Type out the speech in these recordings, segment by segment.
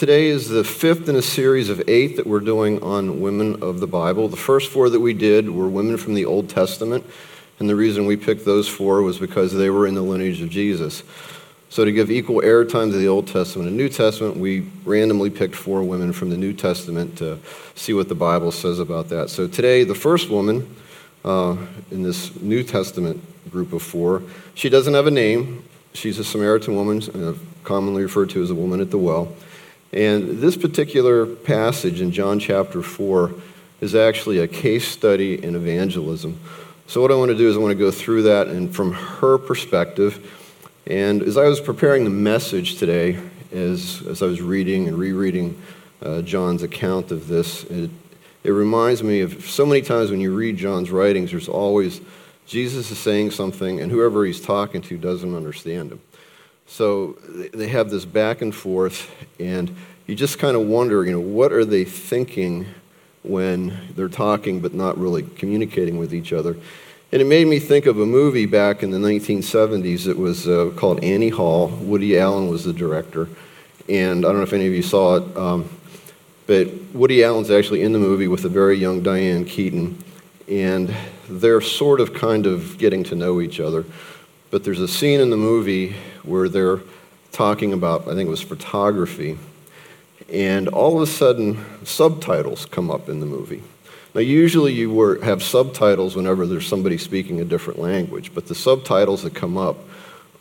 Today is the fifth in a series of eight that we're doing on women of the Bible. The first four that we did were women from the Old Testament, and the reason we picked those four was because they were in the lineage of Jesus. So, to give equal airtime to the Old Testament and New Testament, we randomly picked four women from the New Testament to see what the Bible says about that. So, today, the first woman uh, in this New Testament group of four, she doesn't have a name. She's a Samaritan woman, uh, commonly referred to as a woman at the well. And this particular passage in John chapter 4 is actually a case study in evangelism. So, what I want to do is I want to go through that and from her perspective and as I was preparing the message today, as, as I was reading and rereading uh, John's account of this, it, it reminds me of so many times when you read John's writings, there's always Jesus is saying something, and whoever he's talking to doesn't understand him. So they have this back and forth, and you just kind of wonder, you know, what are they thinking when they're talking but not really communicating with each other? And it made me think of a movie back in the 1970s. It was uh, called Annie Hall. Woody Allen was the director. And I don't know if any of you saw it, um, but Woody Allen's actually in the movie with a very young Diane Keaton. And they're sort of kind of getting to know each other. But there's a scene in the movie where they're talking about, I think it was photography. And all of a sudden, subtitles come up in the movie. Now, usually you were, have subtitles whenever there's somebody speaking a different language, but the subtitles that come up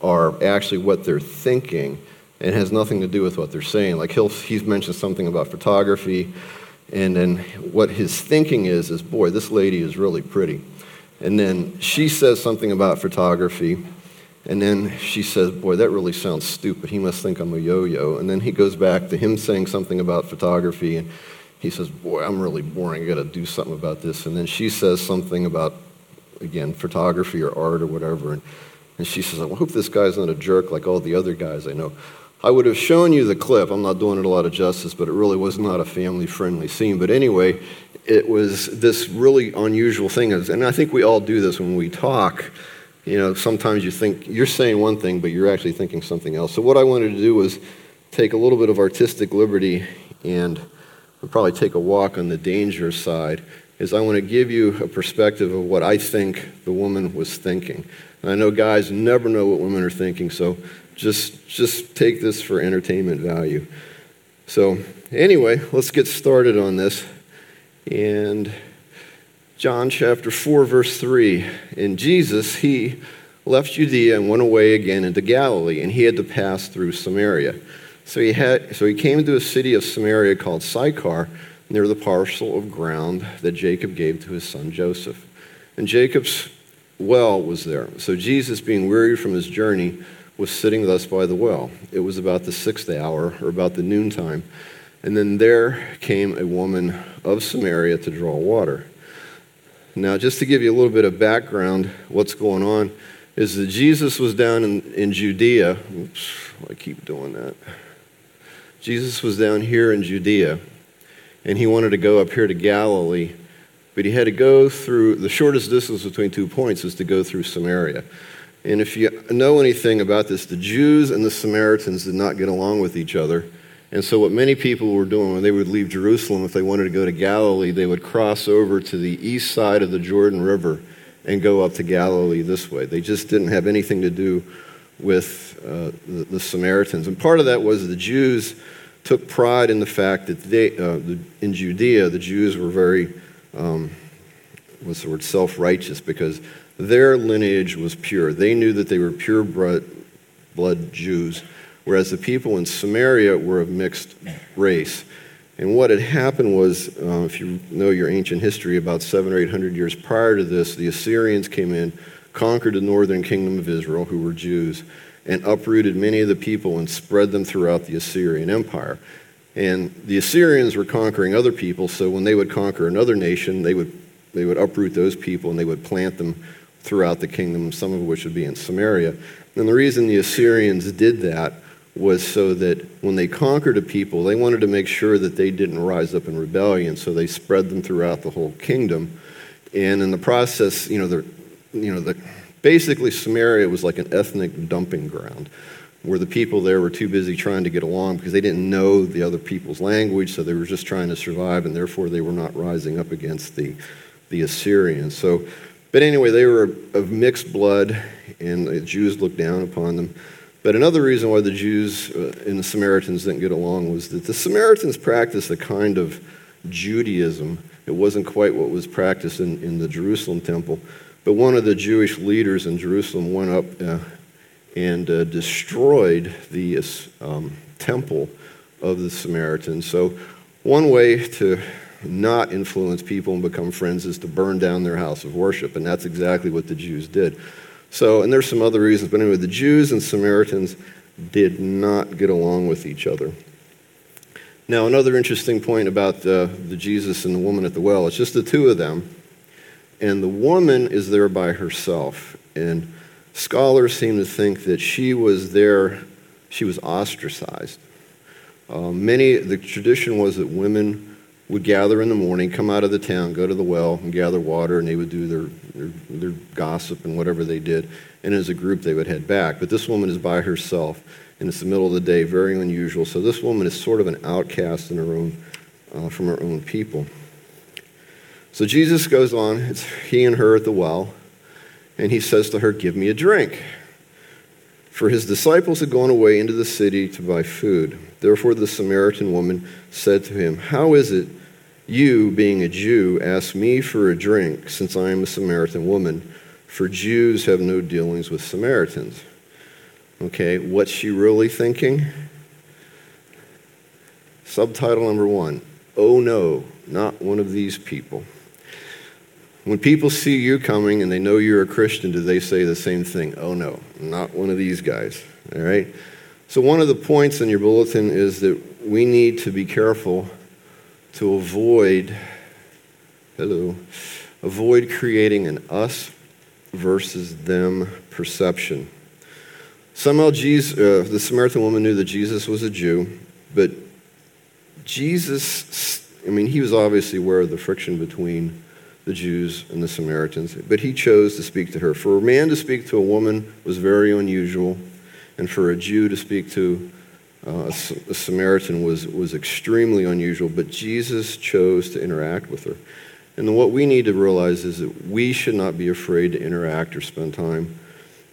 are actually what they're thinking and has nothing to do with what they're saying. Like he'll, he's mentioned something about photography, and then what his thinking is is, boy, this lady is really pretty. And then she says something about photography, and then she says, boy, that really sounds stupid. He must think I'm a yo yo. And then he goes back to him saying something about photography, and he says, Boy, I'm really boring. I got to do something about this. And then she says something about, again, photography or art or whatever. And, and she says, I hope this guy's not a jerk like all the other guys I know. I would have shown you the clip. I'm not doing it a lot of justice, but it really was not a family friendly scene. But anyway, it was this really unusual thing. And I think we all do this when we talk. You know, sometimes you think you're saying one thing, but you're actually thinking something else. So, what I wanted to do was take a little bit of artistic liberty and probably take a walk on the danger side, is I want to give you a perspective of what I think the woman was thinking. And I know guys never know what women are thinking, so just, just take this for entertainment value. So, anyway, let's get started on this. And John chapter 4, verse 3. In Jesus, he left Judea and went away again into Galilee, and he had to pass through Samaria. So he, had, so he came to a city of Samaria called Sychar, near the parcel of ground that Jacob gave to his son Joseph. And Jacob's well was there. So Jesus, being weary from his journey, was sitting thus by the well. It was about the sixth hour, or about the noontime. And then there came a woman of Samaria to draw water. Now, just to give you a little bit of background, what's going on is that Jesus was down in, in Judea. Oops, I keep doing that. Jesus was down here in Judea, and he wanted to go up here to Galilee, but he had to go through the shortest distance between two points is to go through Samaria. And if you know anything about this, the Jews and the Samaritans did not get along with each other. And so, what many people were doing when they would leave Jerusalem, if they wanted to go to Galilee, they would cross over to the east side of the Jordan River and go up to Galilee this way. They just didn't have anything to do with uh, the, the, Samaritans. And part of that was the Jews took pride in the fact that they, uh, the, in Judea, the Jews were very, um, what's the word, self righteous because their lineage was pure. They knew that they were pure blood, blood Jews, whereas the people in Samaria were of mixed race. And what had happened was, uh, if you know your ancient history, about seven or eight hundred years prior to this, the Assyrians came in conquered the northern kingdom of Israel, who were Jews, and uprooted many of the people and spread them throughout the Assyrian Empire. And the Assyrians were conquering other people, so when they would conquer another nation, they would, they would uproot those people and they would plant them throughout the kingdom, some of which would be in Samaria. And the reason the Assyrians did that was so that when they conquered a people, they wanted to make sure that they didn't rise up in rebellion, so they spread them throughout the whole kingdom. And in the process, you know, you know, the, basically Samaria was like an ethnic dumping ground. where the people there were too busy trying to get along because they didn't know the other people's language, so they were just trying to survive, and therefore they were not rising up against the, the Assyrians. So, but anyway, they were of mixed blood, and the Jews looked down upon them. But another reason why the Jews uh, and the Samaritans didn't get along was that the Samaritans practiced a kind of Judaism. It wasn't quite what was practiced in, in the Jerusalem temple. But one of the Jewish leaders in Jerusalem went up uh, and uh, destroyed the um, temple of the Samaritans. So, one way to not influence people and become friends is to burn down their house of worship. And that's exactly what the Jews did. So, and there's some other reasons, but anyway, the Jews and Samaritans did not get along with each other. Now, another interesting point about uh, the Jesus and the woman at the well, it's just the two of them, and the woman is there by herself. And scholars seem to think that she was there, she was ostracized. Uh, many, the tradition was that women would gather in the morning, come out of the town, go to the well, and gather water, and they would do their, their, their, gossip and whatever they did. And as a group, they would head back. But this woman is by herself, and it's the middle of the day, very unusual. So this woman is sort of an outcast in her own, uh, from her own people. So Jesus goes on, it's he and her at the well, and he says to her, Give me a drink. For his disciples had gone away into the city to buy food. Therefore, the Samaritan woman said to him, How is it you, being a Jew, ask me for a drink, since I am a Samaritan woman? For Jews have no dealings with Samaritans. Okay, what's she really thinking? Subtitle number one Oh no, not one of these people. When people see you coming and they know you're a Christian, do they say the same thing? Oh no, not one of these guys. All right? So, one of the points in your bulletin is that we need to be careful to avoid, hello, avoid creating an us versus them perception. Somehow, Jesus, uh, the Samaritan woman knew that Jesus was a Jew, but Jesus, I mean, he was obviously aware of the friction between the Jews and the Samaritans, but he chose to speak to her. For a man to speak to a woman was very unusual, and for a Jew to speak to uh, a, Samaritan was, was extremely unusual, but Jesus chose to interact with her. And what we need to realize is that we should not be afraid to interact or spend time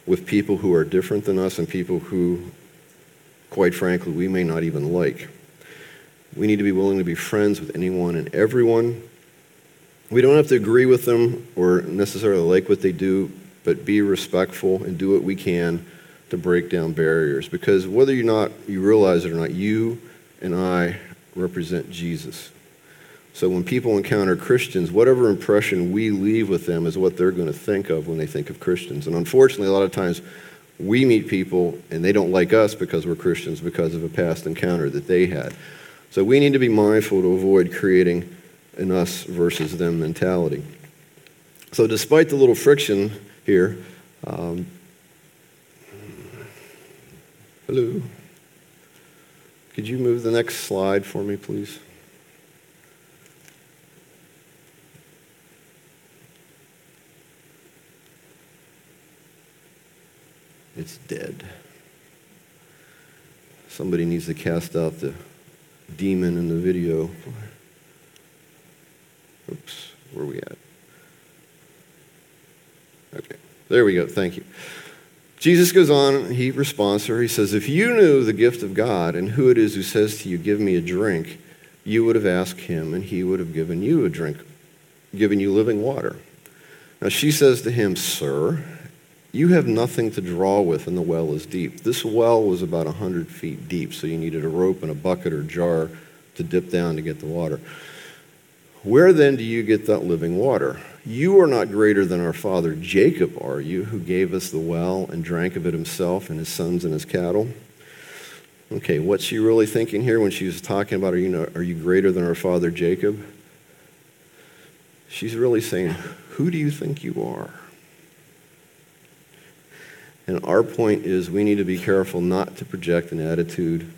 with people who are different than us and people who, quite frankly, we may not even like. We need to be willing to be friends with anyone and everyone. We don't have to agree with them or necessarily like what they do, but be respectful and do what we can to break down barriers because whether or not you realize it or not, you and I represent Jesus. So when people encounter Christians, whatever impression we leave with them is what they're going to think of when they think of Christians. And unfortunately, a lot of times we meet people and they don't like us because we're Christians because of a past encounter that they had. So we need to be mindful to avoid creating an us versus them mentality. So despite the little friction here, um, Hello. Could you move the next slide for me, please? It's dead. Somebody needs to cast out the demon in the video. Oops, where are we at? Okay, there we go. Thank you. Jesus goes on, he responds to her. He says, If you knew the gift of God and who it is who says to you, Give me a drink, you would have asked him, and he would have given you a drink, given you living water. Now she says to him, Sir, you have nothing to draw with, and the well is deep. This well was about a 100 feet deep, so you needed a rope and a bucket or jar to dip down to get the water. Where then do you get that living water? You are not greater than our father Jacob, are you, who gave us the well and drank of it himself and his sons and his cattle? Okay, what's she really thinking here when she's talking about, are you, are you greater than our father Jacob? She's really saying, Who do you think you are? And our point is we need to be careful not to project an attitude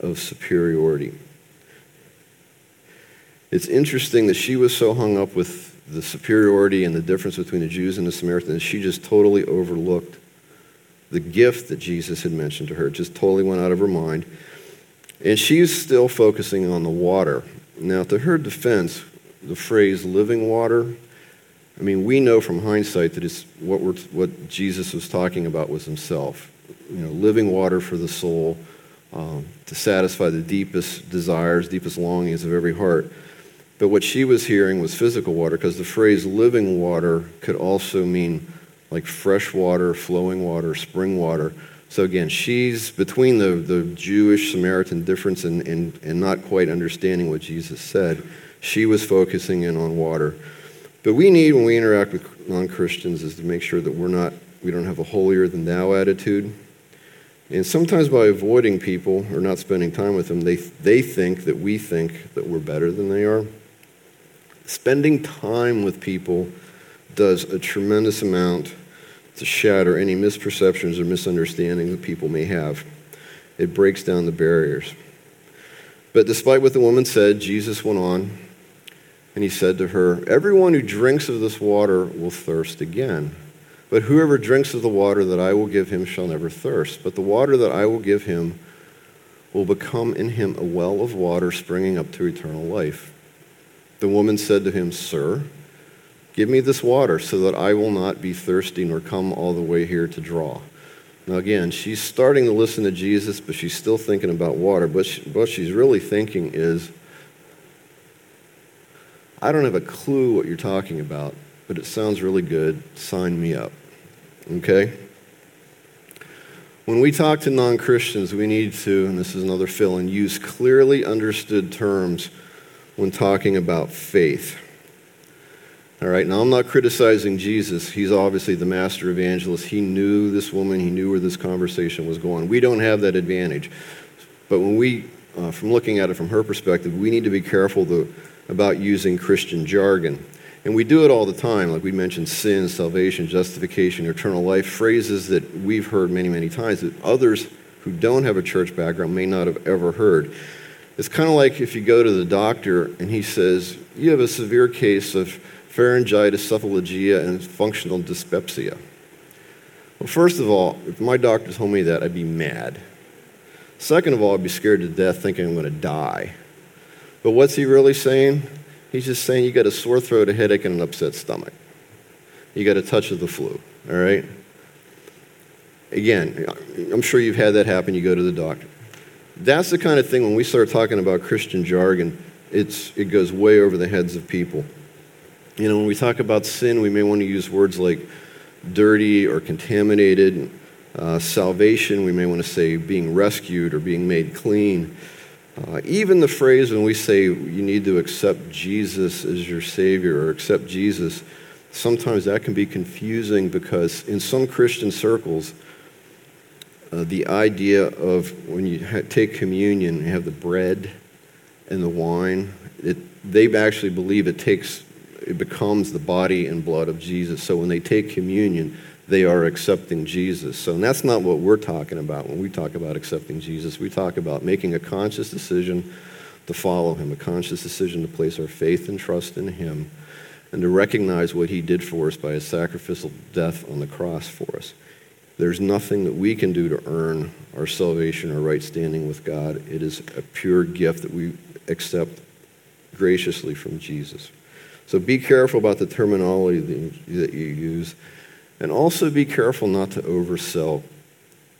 of superiority. It's interesting that she was so hung up with the superiority and the difference between the Jews and the Samaritans, she just totally overlooked the gift that Jesus had mentioned to her. It just totally went out of her mind. And she's still focusing on the water. Now, to her defense, the phrase living water, I mean, we know from hindsight that it's what, we're, what Jesus was talking about was himself. You know, living water for the soul um, to satisfy the deepest desires, deepest longings of every heart. But what she was hearing was physical water because the phrase living water could also mean like fresh water, flowing water, spring water. So again, she's between the, the Jewish Samaritan difference and, and, and not quite understanding what Jesus said. She was focusing in on water. But we need, when we interact with non Christians, is to make sure that we're not, we don't have a holier than thou attitude. And sometimes by avoiding people or not spending time with them, they, they think that we think that we're better than they are. Spending time with people does a tremendous amount to shatter any misperceptions or misunderstandings that people may have. It breaks down the barriers. But despite what the woman said, Jesus went on and he said to her, Everyone who drinks of this water will thirst again. But whoever drinks of the water that I will give him shall never thirst. But the water that I will give him will become in him a well of water springing up to eternal life. The woman said to him, Sir, give me this water so that I will not be thirsty nor come all the way here to draw. Now, again, she's starting to listen to Jesus, but she's still thinking about water. But she, what she's really thinking is, I don't have a clue what you're talking about, but it sounds really good. Sign me up. Okay? When we talk to non Christians, we need to, and this is another fill in, use clearly understood terms when talking about faith. All right, now I'm not criticizing Jesus. He's obviously the master evangelist. He knew this woman, he knew where this conversation was going. We don't have that advantage. But when we, uh, from looking at it from her perspective, we need to be careful to, about using Christian jargon. And we do it all the time, like we mentioned sin, salvation, justification, eternal life, phrases that we've heard many, many times that others who don't have a church background may not have ever heard. It's kind of like if you go to the doctor and he says, You have a severe case of pharyngitis, cephalgia, and functional dyspepsia. Well, first of all, if my doctor told me that, I'd be mad. Second of all, I'd be scared to death thinking I'm going to die. But what's he really saying? He's just saying you got a sore throat, a headache, and an upset stomach. You got a touch of the flu, all right? Again, I'm sure you've had that happen. You go to the doctor. That's the kind of thing when we start talking about Christian jargon, it's, it goes way over the heads of people. You know, when we talk about sin, we may want to use words like dirty or contaminated. Uh, salvation, we may want to say being rescued or being made clean. Uh, even the phrase when we say you need to accept Jesus as your Savior or accept Jesus, sometimes that can be confusing because in some Christian circles, uh, the idea of when you ha- take communion, you have the bread and the wine. It, they actually believe it takes, it becomes the body and blood of Jesus. So when they take communion, they are accepting Jesus. So that's not what we're talking about when we talk about accepting Jesus. We talk about making a conscious decision to follow him, a conscious decision to place our faith and trust in him, and to recognize what he did for us by his sacrificial death on the cross for us. There's nothing that we can do to earn our salvation or right standing with God. It is a pure gift that we accept graciously from Jesus. So be careful about the terminology that you use. And also be careful not to oversell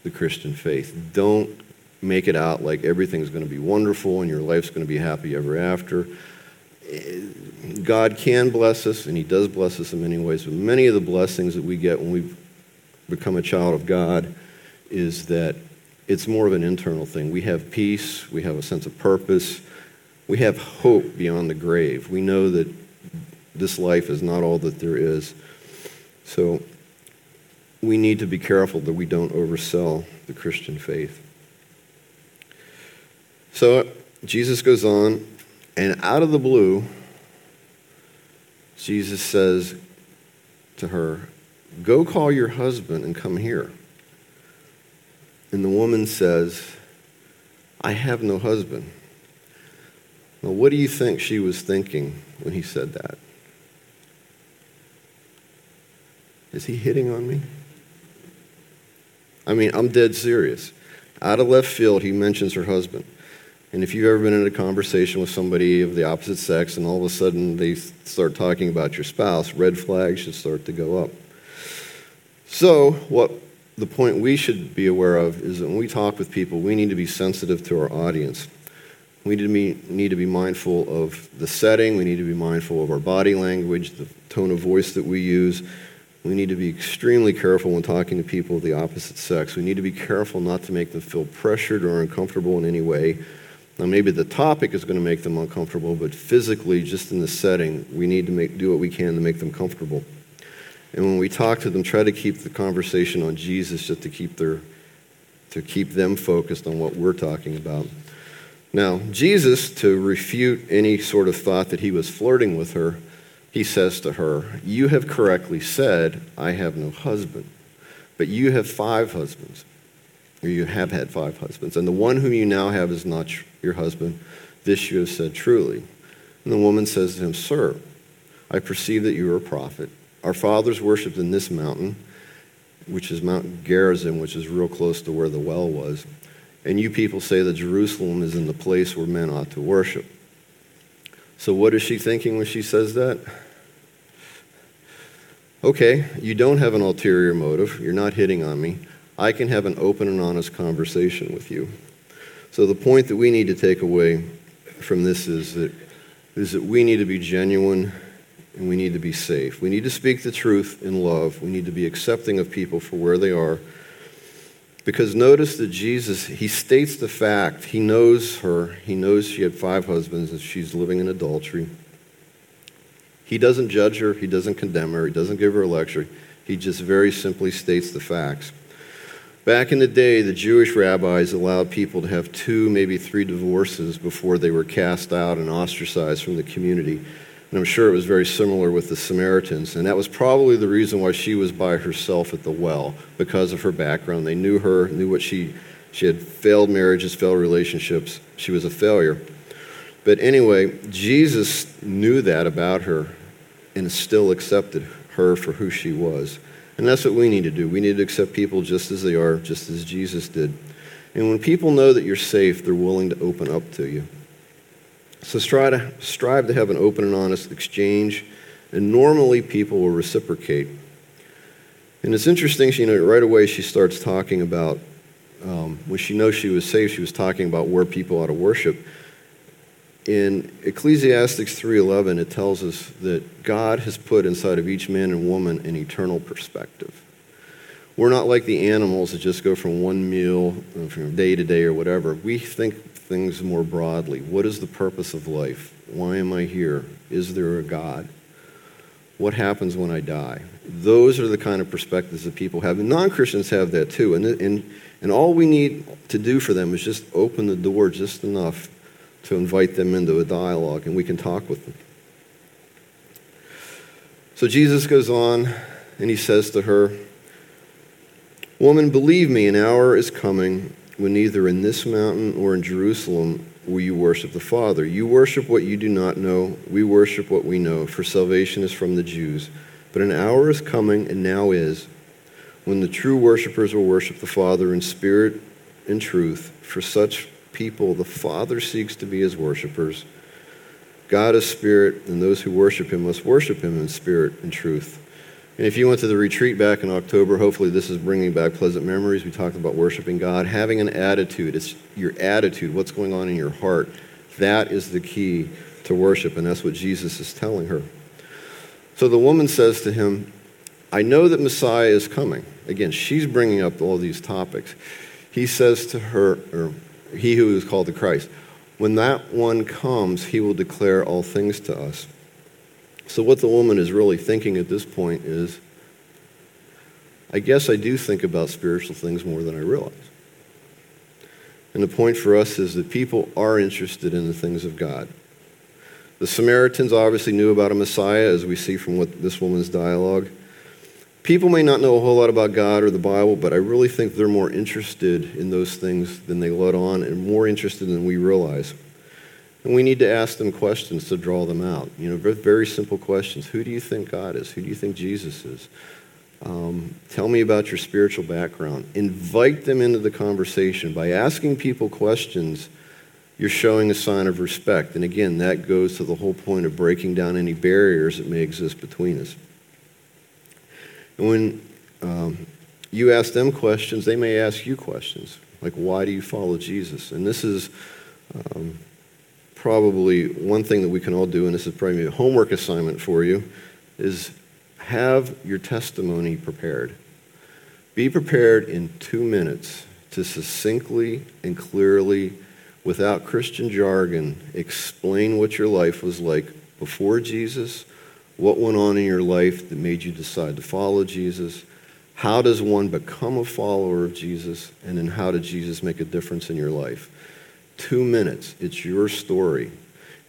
the Christian faith. Don't make it out like everything's going to be wonderful and your life's going to be happy ever after. Eh, God can bless us, and He does bless us in many ways, but many of the blessings that we get when we become a child of God is that it's more of an internal thing. We have peace, we have a sense of purpose, we have hope beyond the grave. We know that this life is not all that there is. So we need to be careful that we don't oversell the Christian faith. So Jesus goes on, and out of the blue, Jesus says to her, Go call your husband and come here. And the woman says, I have no husband. Now, what do you think she was thinking when he said that? Is he hitting on me? I mean, I'm dead serious. Out of left field, he mentions her husband. And if you've ever been in a conversation with somebody of the opposite sex and all of a sudden they start talking about your spouse, red flags should start to go up. So, what the point we should be aware of is that when we talk with people, we need to be sensitive to our audience. We need to be, need to be mindful of the setting, we need to be mindful of our body language, the tone of voice that we use. We need to be extremely careful when talking to people of the opposite sex. We need to be careful not to make them feel pressured or uncomfortable in any way. Now, maybe the topic is going to make them uncomfortable, but physically, just in the setting, we need to make, do what we can to make them comfortable. And when we talk to them, try to keep the conversation on Jesus just to keep, their, to keep them focused on what we're talking about. Now, Jesus, to refute any sort of thought that he was flirting with her, he says to her, You have correctly said, I have no husband, but you have five husbands, or you have had five husbands, and the one whom you now have is not your husband. This you have said truly. And the woman says to him, Sir, I perceive that you are a prophet. Our fathers worshipped in this mountain, which is Mount Gerizim, which is real close to where the well was. And you people say that Jerusalem is in the place where men ought to worship. So, what is she thinking when she says that? Okay, you don't have an ulterior motive. You're not hitting on me. I can have an open and honest conversation with you. So, the point that we need to take away from this is that, is that we need to be genuine and we need to be safe. We need to speak the truth in love. We need to be accepting of people for where they are. Because notice that Jesus, he states the fact. He knows her. He knows she had five husbands and she's living in adultery. He doesn't judge her, he doesn't condemn her, he doesn't give her a lecture. He just very simply states the facts. Back in the day, the Jewish rabbis allowed people to have two, maybe three divorces before they were cast out and ostracized from the community. And I'm sure it was very similar with the Samaritans. And that was probably the reason why she was by herself at the well, because of her background. They knew her, knew what she, she had failed marriages, failed relationships. She was a failure. But anyway, Jesus knew that about her and still accepted her for who she was. And that's what we need to do. We need to accept people just as they are, just as Jesus did. And when people know that you're safe, they're willing to open up to you. So strive to, strive to have an open and honest exchange, and normally people will reciprocate. And it's interesting, you know, right away she starts talking about, um, when she knows she was safe, she was talking about where people ought to worship. In ecclesiastes 3.11 it tells us that god has put inside of each man and woman an eternal perspective. We're not like the animals that just go from one meal uh, from day to day or whatever. We think things more broadly. What is the purpose of life? Why am i here? Is there a god? What happens when i die? Those are the kind of perspectives that people have and non-christians have that too and, and, and all we need to do for them is just open the door just enough to invite them into a dialogue and we can talk with them. So Jesus goes on and he says to her, Woman, believe me, an hour is coming when neither in this mountain or in Jerusalem will you worship the Father. You worship what you do not know. We worship what we know, for salvation is from the Jews. But an hour is coming, and now is, when the true worshippers will worship the Father in spirit and truth, for such people the Father seeks to be his worshipers. God is spirit, and those who worship him must worship him in spirit and truth. And if you went to the retreat back in October, hopefully this is bringing back pleasant memories. We talked about worshiping God, having an attitude. It's your attitude, what's going on in your heart. That is the key to worship, and that's what Jesus is telling her. So the woman says to him, I know that Messiah is coming. Again, she's bringing up all these topics. He says to her, or he who is called the Christ. When that one comes, he will declare all things to us. So, what the woman is really thinking at this point is I guess I do think about spiritual things more than I realize. And the point for us is that people are interested in the things of God. The Samaritans obviously knew about a Messiah, as we see from what this woman's dialogue. People may not know a whole lot about God or the Bible, but I really think they're more interested in those things than they let on and more interested than we realize. And we need to ask them questions to draw them out. You know, very simple questions. Who do you think God is? Who do you think Jesus is? Um, tell me about your spiritual background. Invite them into the conversation. By asking people questions, you're showing a sign of respect. And again, that goes to the whole point of breaking down any barriers that may exist between us. And when um, you ask them questions, they may ask you questions, like, why do you follow Jesus? And this is um, probably one thing that we can all do, and this is probably a homework assignment for you, is have your testimony prepared. Be prepared in two minutes to succinctly and clearly, without Christian jargon, explain what your life was like before Jesus, what went on in your life that made you decide to follow Jesus, how does one become a follower of Jesus, and then how did Jesus make a difference in your life? Two minutes. It's your story.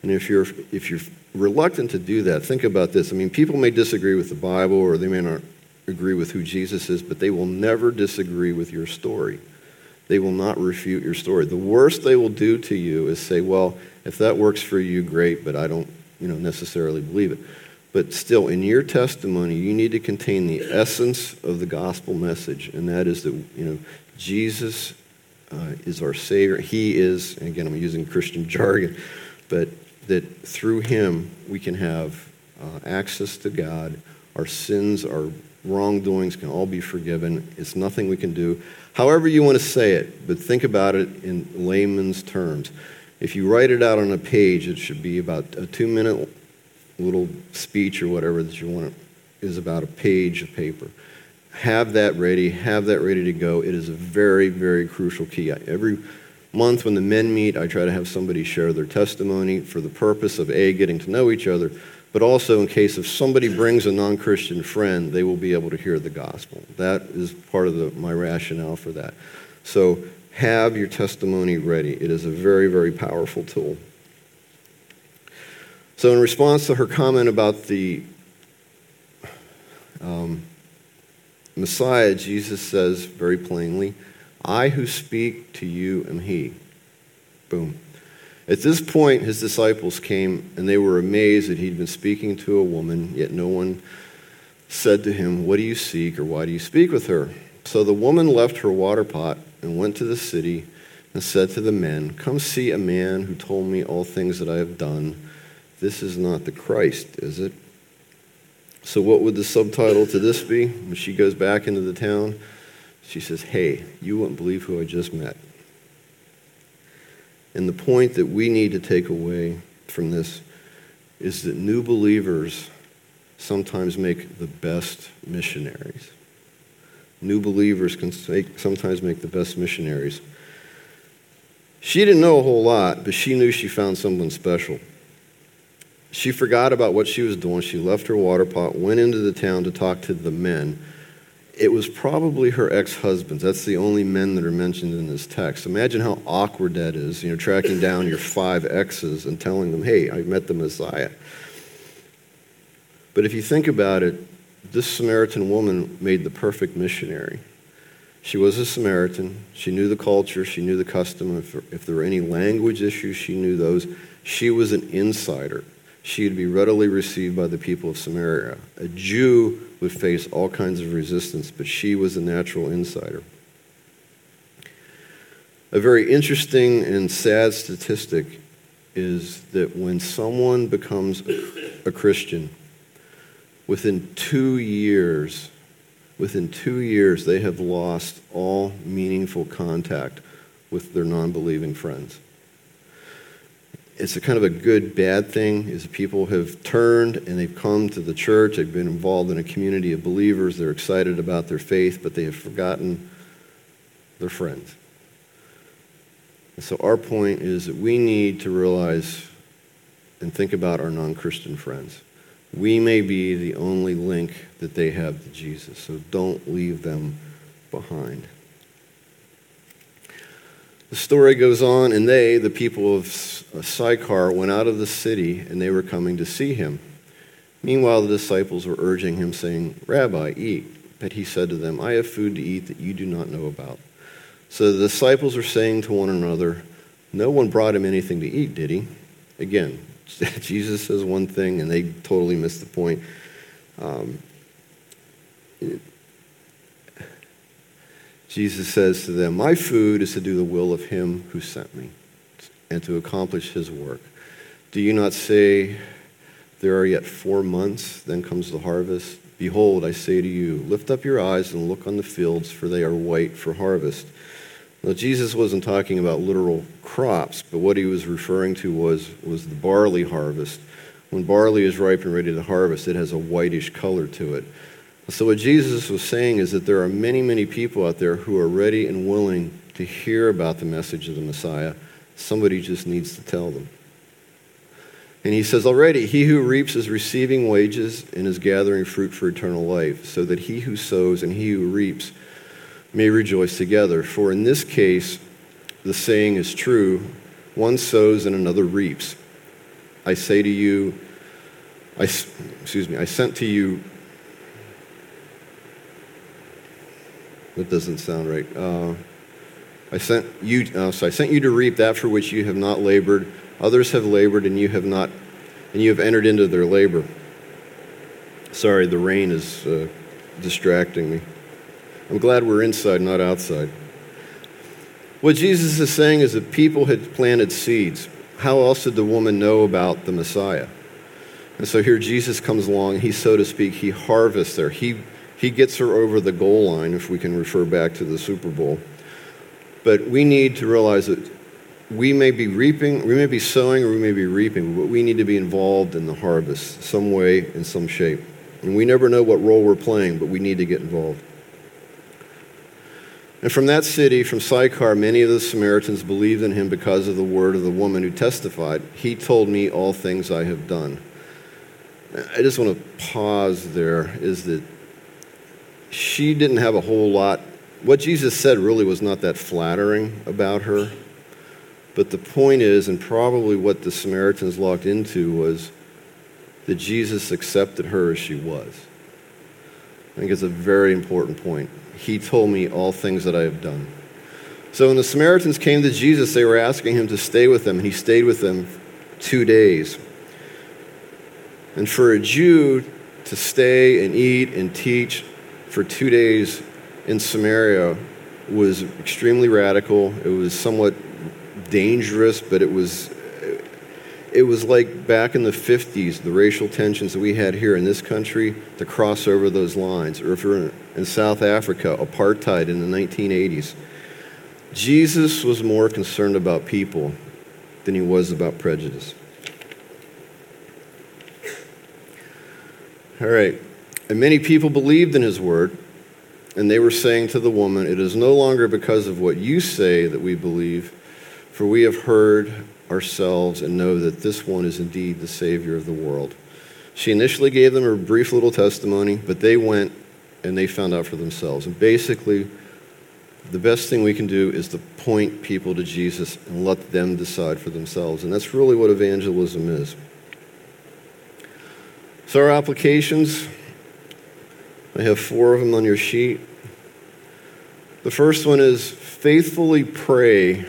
And if you're, if you're reluctant to do that, think about this. I mean, people may disagree with the Bible or they may not agree with who Jesus is, but they will never disagree with your story. They will not refute your story. The worst they will do to you is say, well, if that works for you, great, but I don't you know, necessarily believe it. But still, in your testimony, you need to contain the essence of the gospel message, and that is that you know Jesus uh, is our Savior. He is, and again, I'm using Christian jargon, but that through him we can have uh, access to God. Our sins, our wrongdoings can all be forgiven. It's nothing we can do. However, you want to say it, but think about it in layman's terms. If you write it out on a page, it should be about a two minute little speech or whatever that you want to, is about a page of paper. Have that ready, have that ready to go. It is a very, very crucial key. Every month when the men meet, I try to have somebody share their testimony for the purpose of A, getting to know each other, but also in case if somebody brings a non Christian friend, they will be able to hear the gospel. That is part of the, my rationale for that. So have your testimony ready. It is a very, very powerful tool. So, in response to her comment about the um, Messiah, Jesus says very plainly, I who speak to you am he. Boom. At this point, his disciples came and they were amazed that he'd been speaking to a woman, yet no one said to him, What do you seek or why do you speak with her? So the woman left her water pot and went to the city and said to the men, Come see a man who told me all things that I have done. This is not the Christ, is it? So, what would the subtitle to this be? When she goes back into the town, she says, Hey, you wouldn't believe who I just met. And the point that we need to take away from this is that new believers sometimes make the best missionaries. New believers can sometimes make the best missionaries. She didn't know a whole lot, but she knew she found someone special. She forgot about what she was doing. She left her water pot, went into the town to talk to the men it was probably her ex-husbands. That's the only men that are mentioned in this text. Imagine how awkward that is, you know, tracking down your five exes and telling them, hey, I met the Messiah. But if you think about it, this Samaritan woman made the perfect missionary. She was a Samaritan. She knew the culture. She knew the custom. If, if there were any language issues, she knew those. She was an insider she would be readily received by the people of Samaria. A Jew would face all kinds of resistance, but she was a natural insider. A very interesting and sad statistic is that when someone becomes a Christian, within two years, within two years, they have lost all meaningful contact with their non believing friends it's a kind of a good bad thing is people have turned and they've come to the church they've been involved in a community of believers they're excited about their faith but they have forgotten their friends. And so our point is that we need to realize and think about our non-christian friends. We may be the only link that they have to jesus so don't leave them behind the story goes on, and they, the people of Sychar, went out of the city, and they were coming to see him. Meanwhile, the disciples were urging him, saying, Rabbi, eat. But he said to them, I have food to eat that you do not know about. So the disciples were saying to one another, No one brought him anything to eat, did he? Again, Jesus says one thing, and they totally miss the point. Um, Jesus says to them, My food is to do the will of him who sent me and to accomplish his work. Do you not say, There are yet four months, then comes the harvest? Behold, I say to you, lift up your eyes and look on the fields, for they are white for harvest. Now, Jesus wasn't talking about literal crops, but what he was referring to was, was the barley harvest. When barley is ripe and ready to harvest, it has a whitish color to it. So, what Jesus was saying is that there are many, many people out there who are ready and willing to hear about the message of the Messiah. Somebody just needs to tell them. And he says, Already, he who reaps is receiving wages and is gathering fruit for eternal life, so that he who sows and he who reaps may rejoice together. For in this case, the saying is true one sows and another reaps. I say to you, I, excuse me, I sent to you. That doesn't sound right. Uh, I sent you. Uh, so I sent you to reap that for which you have not labored. Others have labored, and you have not, and you have entered into their labor. Sorry, the rain is uh, distracting me. I'm glad we're inside, not outside. What Jesus is saying is that people had planted seeds. How else did the woman know about the Messiah? And so here Jesus comes along, he, so to speak, he harvests there. He, he gets her over the goal line, if we can refer back to the Super Bowl. But we need to realize that we may be reaping, we may be sowing, or we may be reaping, but we need to be involved in the harvest some way, in some shape. And we never know what role we're playing, but we need to get involved. And from that city, from Sychar, many of the Samaritans believed in him because of the word of the woman who testified, He told me all things I have done. I just want to pause there is that she didn't have a whole lot. What Jesus said really was not that flattering about her. But the point is, and probably what the Samaritans locked into, was that Jesus accepted her as she was. I think it's a very important point. He told me all things that I have done. So when the Samaritans came to Jesus, they were asking him to stay with them, and he stayed with them two days. And for a Jew to stay and eat and teach for two days in Samaria was extremely radical. It was somewhat dangerous, but it was it was like back in the 50s, the racial tensions that we had here in this country to cross over those lines. Or if you're in South Africa, apartheid in the 1980s. Jesus was more concerned about people than he was about prejudice. All right. And many people believed in his word, and they were saying to the woman, It is no longer because of what you say that we believe, for we have heard ourselves and know that this one is indeed the Savior of the world. She initially gave them a brief little testimony, but they went and they found out for themselves. And basically, the best thing we can do is to point people to Jesus and let them decide for themselves. And that's really what evangelism is. So, our applications, I have four of them on your sheet. The first one is faithfully pray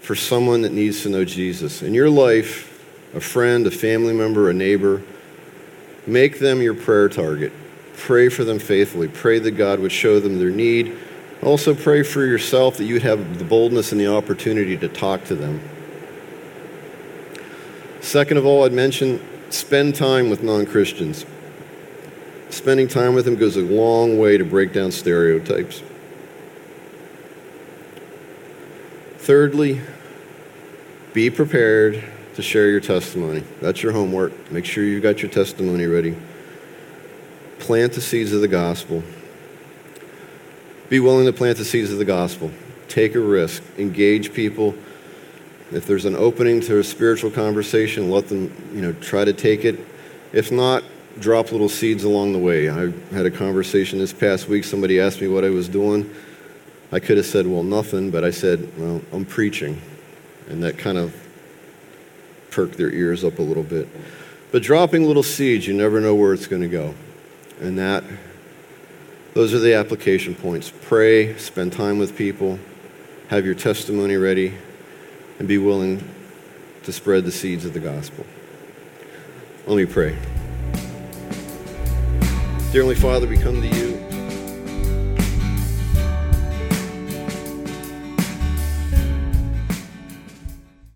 for someone that needs to know Jesus. In your life, a friend, a family member, a neighbor, make them your prayer target. Pray for them faithfully. Pray that God would show them their need. Also, pray for yourself that you'd have the boldness and the opportunity to talk to them. Second of all, I'd mention spend time with non Christians. Spending time with them goes a long way to break down stereotypes. Thirdly, be prepared to share your testimony. That's your homework. Make sure you've got your testimony ready. Plant the seeds of the gospel. Be willing to plant the seeds of the gospel. Take a risk. Engage people. If there's an opening to a spiritual conversation, let them, you know, try to take it. If not, drop little seeds along the way. I had a conversation this past week. Somebody asked me what I was doing. I could have said, well, nothing, but I said, well, I'm preaching. And that kind of perked their ears up a little bit. But dropping little seeds, you never know where it's going to go. And that, those are the application points. Pray, spend time with people, have your testimony ready, and be willing to spread the seeds of the gospel. Let me pray. Dear Heavenly Father, we come to you